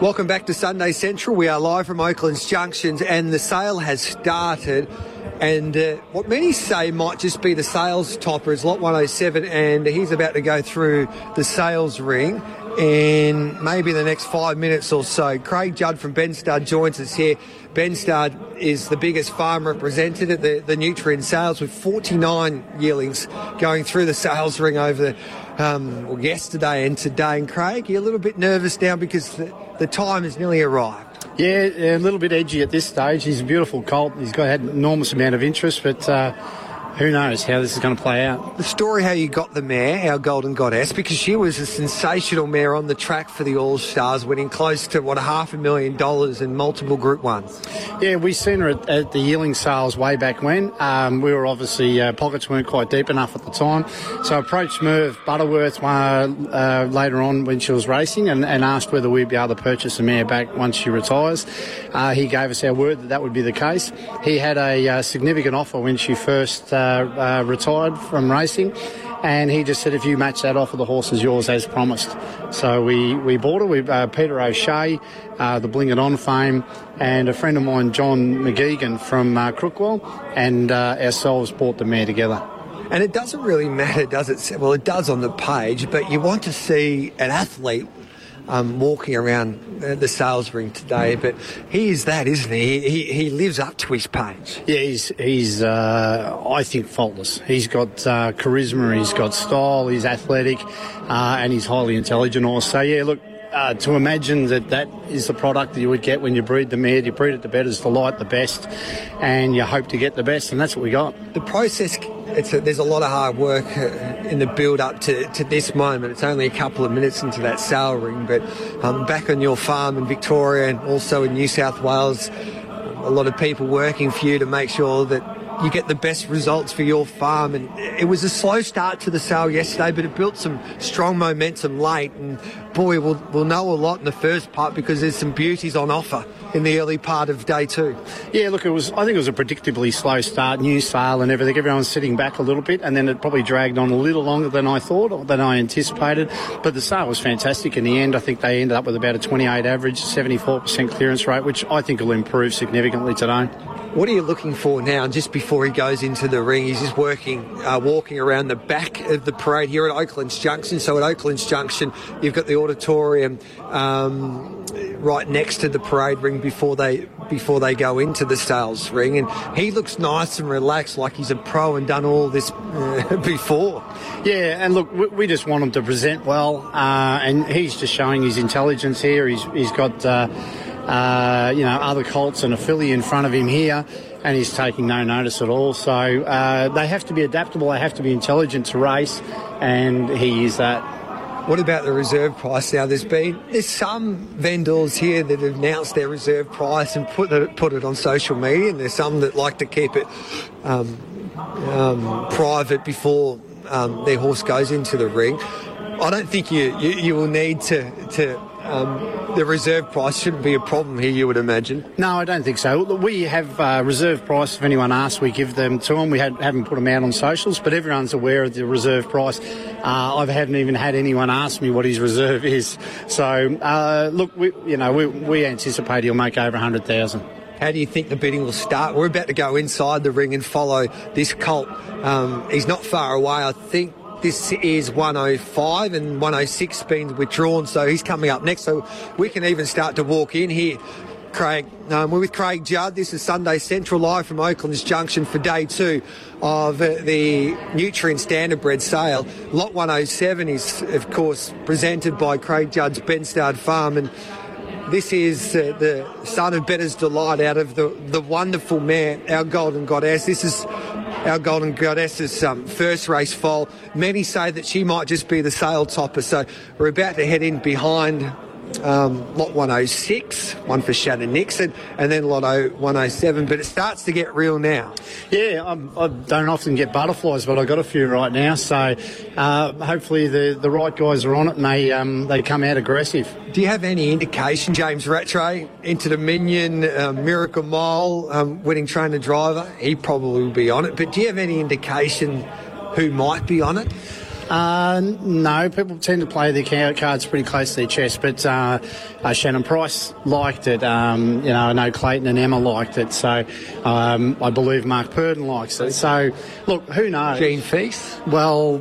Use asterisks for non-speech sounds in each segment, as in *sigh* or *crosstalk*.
Welcome back to Sunday Central. We are live from Oaklands Junctions, and the sale has started. And uh, what many say might just be the sales topper is lot 107, and he's about to go through the sales ring in maybe the next five minutes or so. Craig Judd from Benstud joins us here. Benstud is the biggest farm represented at the, the Nutrien sales with 49 yearlings going through the sales ring over um, well, yesterday and today. And Craig, you're a little bit nervous now because the, the time has nearly arrived. Yeah, a little bit edgy at this stage. He's a beautiful colt. He's got had an enormous amount of interest, but uh, who knows how this is going to play out. The story how you got the mare, our Golden Goddess, because she was a sensational mare on the track for the All Stars, winning close to, what, a half a million dollars in multiple Group 1s. Yeah, we seen her at, at the yearling sales way back when. Um, we were obviously, uh, pockets weren't quite deep enough at the time. So I approached Merv Butterworth uh, uh, later on when she was racing and, and, asked whether we'd be able to purchase the mare back once she retires. Uh, he gave us our word that that would be the case. He had a uh, significant offer when she first uh, uh, retired from racing. And he just said, if you match that offer, the horse is yours as promised. So we, we bought it We, uh, Peter O'Shea, uh, the Bling It On fame, and a friend of mine, John McGeegan from uh, Crookwell, and uh, ourselves bought the mare together. And it doesn't really matter, does it? Well, it does on the page, but you want to see an athlete um, walking around the sales ring today. But he is that, isn't he? He, he lives up to his page. Yeah, he's, he's uh, I think, faultless. He's got uh, charisma, he's got style, he's athletic, uh, and he's highly intelligent also. Yeah, look, uh, to imagine that that is the product that you would get when you breed the mare. You breed it the Bettor's Delight, the best, and you hope to get the best, and that's what we got. The process, a, there's a lot of hard work uh, in the build up to, to this moment. It's only a couple of minutes into that sale ring, but um, back on your farm in Victoria and also in New South Wales, a lot of people working for you to make sure that you get the best results for your farm. And it was a slow start to the sale yesterday, but it built some strong momentum late. And boy, we'll, we'll know a lot in the first part because there's some beauties on offer in the early part of day two. Yeah, look, it was. I think it was a predictably slow start, new sale and everything. Everyone's sitting back a little bit, and then it probably dragged on a little longer than I thought, or than I anticipated. But the sale was fantastic in the end. I think they ended up with about a 28 average, 74% clearance rate, which I think will improve significantly today. What are you looking for now? Just before he goes into the ring, he's just working, uh, walking around the back of the parade here at Oaklands Junction. So at Oaklands Junction, you've got the auditorium um, right next to the parade ring before they before they go into the sales ring, and he looks nice and relaxed, like he's a pro and done all this uh, *laughs* before. Yeah, and look, we, we, just want him to present well, uh, and he's just showing his intelligence here. He's he's got uh, you know, other Colts and a filly in front of him here, and he's taking no notice at all. So uh, they have to be adaptable, they have to be intelligent to race, and he is that. What about the reserve price now? There's been there's some vendors here that have announced their reserve price and put it put it on social media, and there's some that like to keep it um, um, private before um, their horse goes into the ring. I don't think you, you, you will need to to um, the reserve price shouldn't be a problem here, you would imagine. No, I don't think so. We have uh, reserve price. If anyone asks, we give them to them. We had, haven't put them out on socials, but everyone's aware of the reserve price. Uh, I haven't even had anyone ask me what his reserve is. So, uh, look, we, you know, we, we anticipate he'll make over 100,000. How do you think the bidding will start? We're about to go inside the ring and follow this colt. Um, he's not far away. I think this is 105 and 106 been withdrawn, so he's coming up next. So we can even start to walk in here. Craig. Um, we're with Craig Judd. This is Sunday Central live from Oaklands Junction for day two of uh, the Nutrien Standardbred sale. Lot 107 is, of course, presented by Craig Judd's Benstud Farm, and this is uh, the son of Bettor's Delight out of the, the wonderful mare, our Golden Goddess. This is our Golden Goddess's um, first race foal. Many say that she might just be the sale topper, so we're about to head in behind um, lot 106, one for Shannon Nixon, and then lot 107. But it starts to get real now. Yeah, I'm, I do not often get butterflies, but I got a few right now. So uh, hopefully the, the right guys are on it and they um, they come out aggressive. Do you have any indication, James Rattray, Inter Dominion, uh, Miracle Mile, um, winning trainer driver? He probably will be on it. But do you have any indication who might be on it? Uh, no, people tend to play their cards pretty close to their chest, but uh, uh, Shannon Price liked it. Um, you know, I know Clayton and Emma liked it, so um, I believe Mark Purdon likes it. So, look, who knows? Jean Feiss. Well,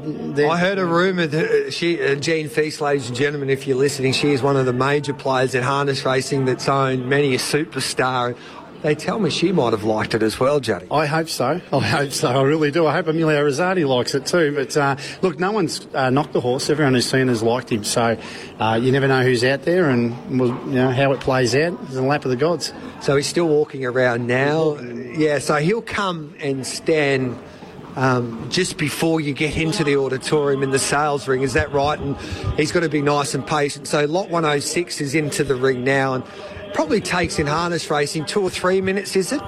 I heard a rumour that uh, she, uh, Jean Feiss, ladies and gentlemen, if you're listening, she is one of the major players in harness racing that's owned many a superstar. They tell me she might have liked it as well, Juddy. I hope so. I hope so. I really do. I hope Emilio Rosati likes it too. But uh, look, no one's uh, knocked the horse. Everyone who's seen has liked him. So uh, you never know who's out there and you know how it plays out. It's in the lap of the gods. So he's still walking around now. Yeah. So he'll come and stand. Um, just before you get into the auditorium in the sales ring, is that right? And he's got to be nice and patient. So lot 106 is into the ring now, and probably takes in harness racing two or three minutes, is it?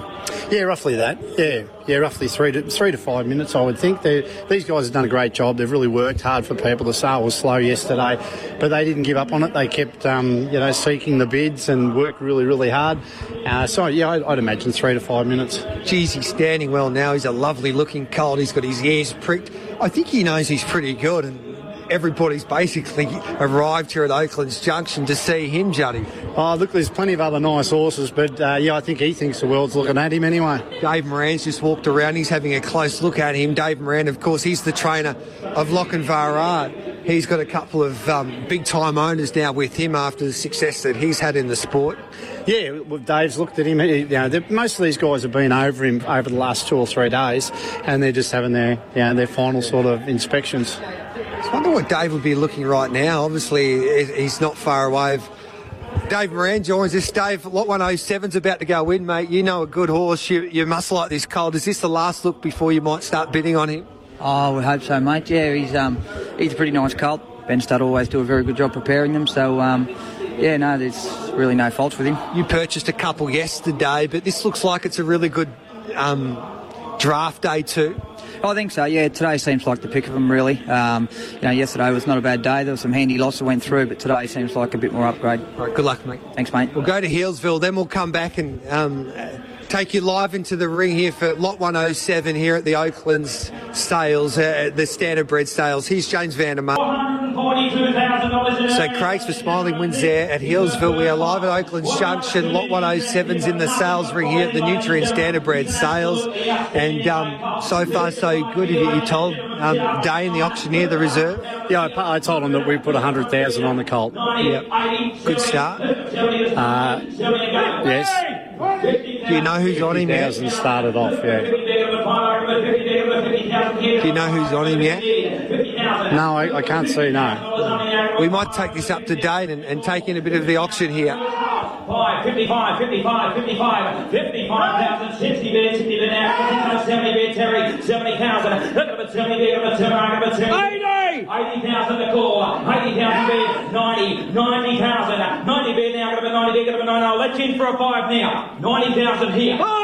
Yeah, roughly that. Yeah, yeah, roughly three to three to five minutes, I would think. They're, these guys have done a great job. They've really worked hard for people. The sale was slow yesterday, but they didn't give up on it. They kept, um, you know, seeking the bids and worked really, really hard. Uh, so yeah, I'd, I'd, imagine three to five minutes. Geez, he's standing well now. He's a lovely looking colt. He's got his ears pricked. I think he knows he's pretty good and everybody's basically arrived here at Oaklands Junction to see him, Juddy. Oh, look, there's plenty of other nice horses, but uh, yeah, I think he thinks the world's looking at him anyway. Dave Moran's just walked around. He's having a close look at him. Dave Moran, of course, he's the trainer of Lock and Lochinvar He's got a couple of um, big time owners now with him after the success that he's had in the sport. Yeah, well, Dave's looked at him. You know, most of these guys have been over him over the last two or three days, and they're just having their, you know, their final sort of inspections. I wonder what Dave would be looking right now. Obviously, he's not far away. Dave Moran joins us. Dave, Lot 107's about to go in, mate. You know a good horse. You, you must like this colt. Is this the last look before you might start bidding on him? Oh, we hope so, mate. Yeah, he's um, he's a pretty nice colt. Benstud always do a very good job preparing them. So, um, yeah, no, there's really no faults with him. You purchased a couple yesterday, but this looks like it's a really good um, draft day too. I think so. Yeah, today seems like the pick of them really. Um, you know, yesterday was not a bad day. There was some handy loss that went through, but today seems like a bit more upgrade. Right, good luck, mate. Thanks, mate. We'll go to Healesville, then we'll come back and um, take you live into the ring here for Lot 107 here at the Oaklands sales, uh, the standard bred sales. Here's James Vandermark. So Craig's for Smiling Winds there at Healesville. We are live at Oaklands Junction. Lot 107's in the sales ring here at the Nutrien Standard Bred sales. And um, so far so good. You, you told um, Day in the auctioneer, the reserve? Yeah, I, I told him that we put 100000 on the colt. Yeah. Good start. Uh, yes. Do you know who's on him yet? started off, yeah. Do you know who's on him yet? No, I, I can't see, no. We might take this up to date and, and take in a bit of the auction here. 55, 55, 55, 55,000, 60 bid, 60 bid now, 70 bid, Terry, 70,000, look at the 70 bid, number 2, number 2. 80! 80,000 the call, 80,000 bid, 90, 90,000, 90 bid now, number 90 bid, number 9, I'll let you in for a 5 now, 90,000 here. 5!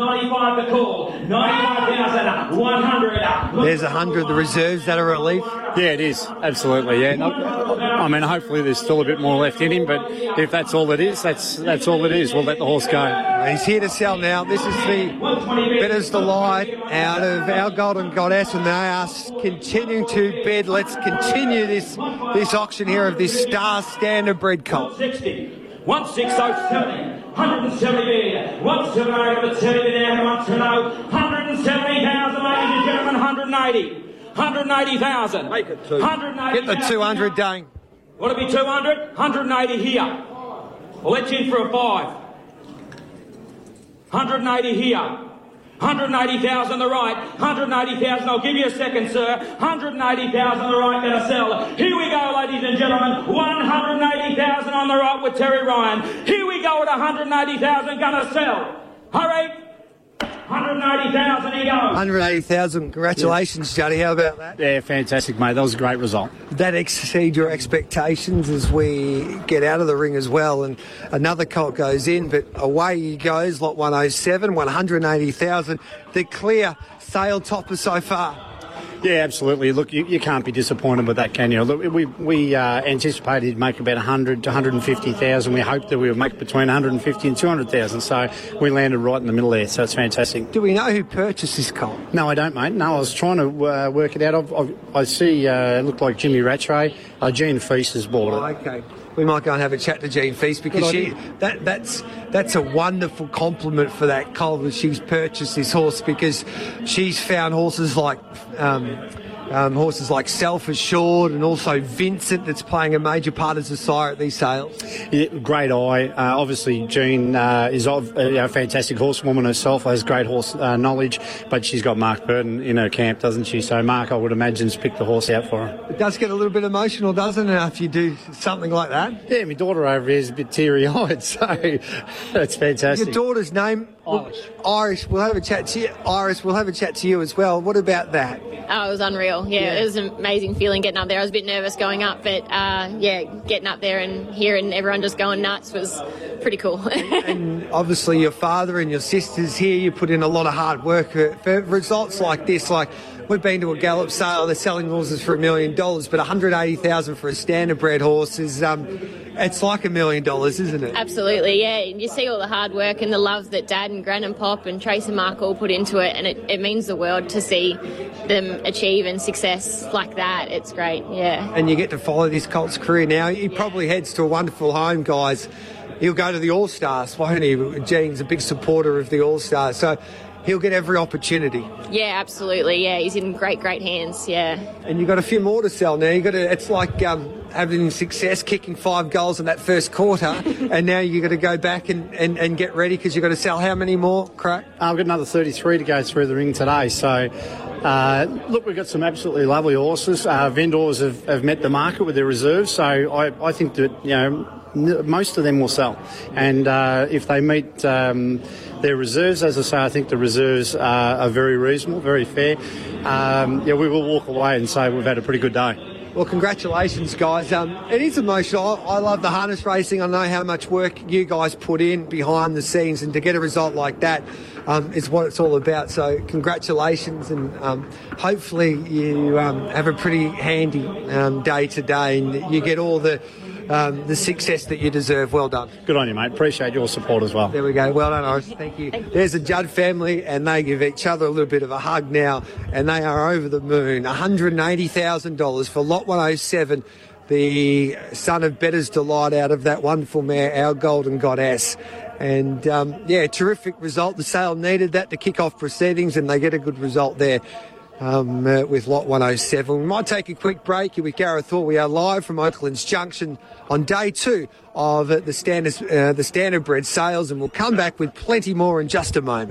95 the call, 95,000, 100. There's 100, the reserves that are relief. Yeah, it is, absolutely, yeah. I mean, hopefully there's still a bit more left in him, but if that's all it is, that's that's all it is. We'll let the horse go. He's here to sell now. This is the Bettor's Delight out of our Golden Goddess, and they are continuing to bid. Let's continue this this auction here of this Star Standard Bred colt. 60, 16070, 170 bid, 170, 70 down, 170, 170,000, ladies and gentlemen, 180. 180,000. Make it two. 180, Get the 200, Dane. Want to be 200? 180 here. I'll let you in for a five. 180 here. 180,000 the right, 180,000, I'll give you a second, sir. 180,000 the right, gonna sell. Here we go, ladies and gentlemen. 180,000 on the right with Terry Ryan. Here we go at 180,000, gonna sell. Hurry! 180,000 he goes. 180,000. Congratulations, yeah. Juddy. How about that? Yeah, fantastic, mate. That was a great result. That exceed your expectations as we get out of the ring as well. And another colt goes in, but away he goes. Lot 107, 180,000. The clear sale topper so far. Yeah, absolutely. Look, you, you can't be disappointed with that, can you? Look, we we uh, anticipated he'd make about 100 to 150,000. We hoped that we would make between 150 and 200,000. So we landed right in the middle there. So it's fantastic. Do we know who purchased this colt? No, I don't, mate. No, I was trying to uh, work it out. I've, I've, I see uh, it looked like Jimmy Rattray. Uh, Jean Feiss has bought Oh, it. okay. We might go and have a chat to Jean Feiss because she that that's that's a wonderful compliment for that colt that she's purchased this horse because she's found horses like um, um, horses like Self Assured and also Vincent that's playing a major part as a sire at these sales. Yeah, great eye. Uh, obviously, Jean uh, is of, uh, a fantastic horsewoman herself, has great horse uh, knowledge, but she's got Mark Purdon in her camp, doesn't she? So Mark, I would imagine, has picked the horse out for her. It does get a little bit emotional, doesn't it, after you do something like that? Yeah, my daughter over here is a bit teary-eyed, *laughs* so that's fantastic. Your daughter's name? Irish. Irish. We'll have a chat to you. Iris, we'll have a chat to you as well. What about that? Oh, it was unreal. Yeah, Yeah. it was an amazing feeling getting up there. I was a bit nervous going up, but uh, yeah, getting up there and hearing everyone just going nuts was pretty cool. *laughs* And obviously, your father and your sisters here, you put in a lot of hard work for, for results like this. Like, we've been to a gallop sale, they're selling horses for a million dollars, but 180000 for a standard bred horse is, um, it's like a million dollars, isn't it? Absolutely, yeah. You see all the hard work and the love that Dad and Gran and Pop and Trace and Mark all put into it, and it, it means the world to see them achieve and success like that. It's great, yeah. and you get to follow this Colt's career now. He probably heads to a wonderful home, guys. He'll go to the All Stars, won't he? Jean's a big supporter of the All Stars, so he'll get every opportunity. Yeah, absolutely, yeah. He's in great, great hands, yeah. And you've got a few more to sell now. You got to. It's like um, having success, kicking five goals in that first quarter, *laughs* and now you've got to go back and, and, and get ready because you've got to sell how many more? Crack. Uh, I've got another 33 to go through the ring today. So, uh, look, we've got some absolutely lovely horses. Uh, vendors have, have met the market with their reserves. So, I, I think that, you know, n- most of them will sell. And uh, if they meet um, their reserves, as I say, I think the reserves are, are very reasonable, very fair. Um, yeah, we will walk away and say we've had a pretty good day. Well, congratulations, guys. Um, it is emotional. I, love the harness racing. I know how much work you guys put in behind the scenes, and to get a result like that um, is what it's all about. So, congratulations, and um, hopefully you um, have a pretty handy um, day today, and you get all the um, the success that you deserve. Well done. Good on you, mate. Appreciate your support as well. There we go. Well done, Iris. Thank you. There's the Judd family, and they give each other a little bit of a hug now, and they are over the moon. $180,000 for Lot 107, the son of Bettor's Delight out of that wonderful mare, Our Golden Goddess. And um, yeah, terrific result. The sale needed that to kick off proceedings, and they get a good result there. Um, uh, with Lot 107. We might take a quick break here with Gareth Hall. We are live from Oaklands Junction on day two of uh, the standard uh, the standard bred sales, and we'll come back with plenty more in just a moment.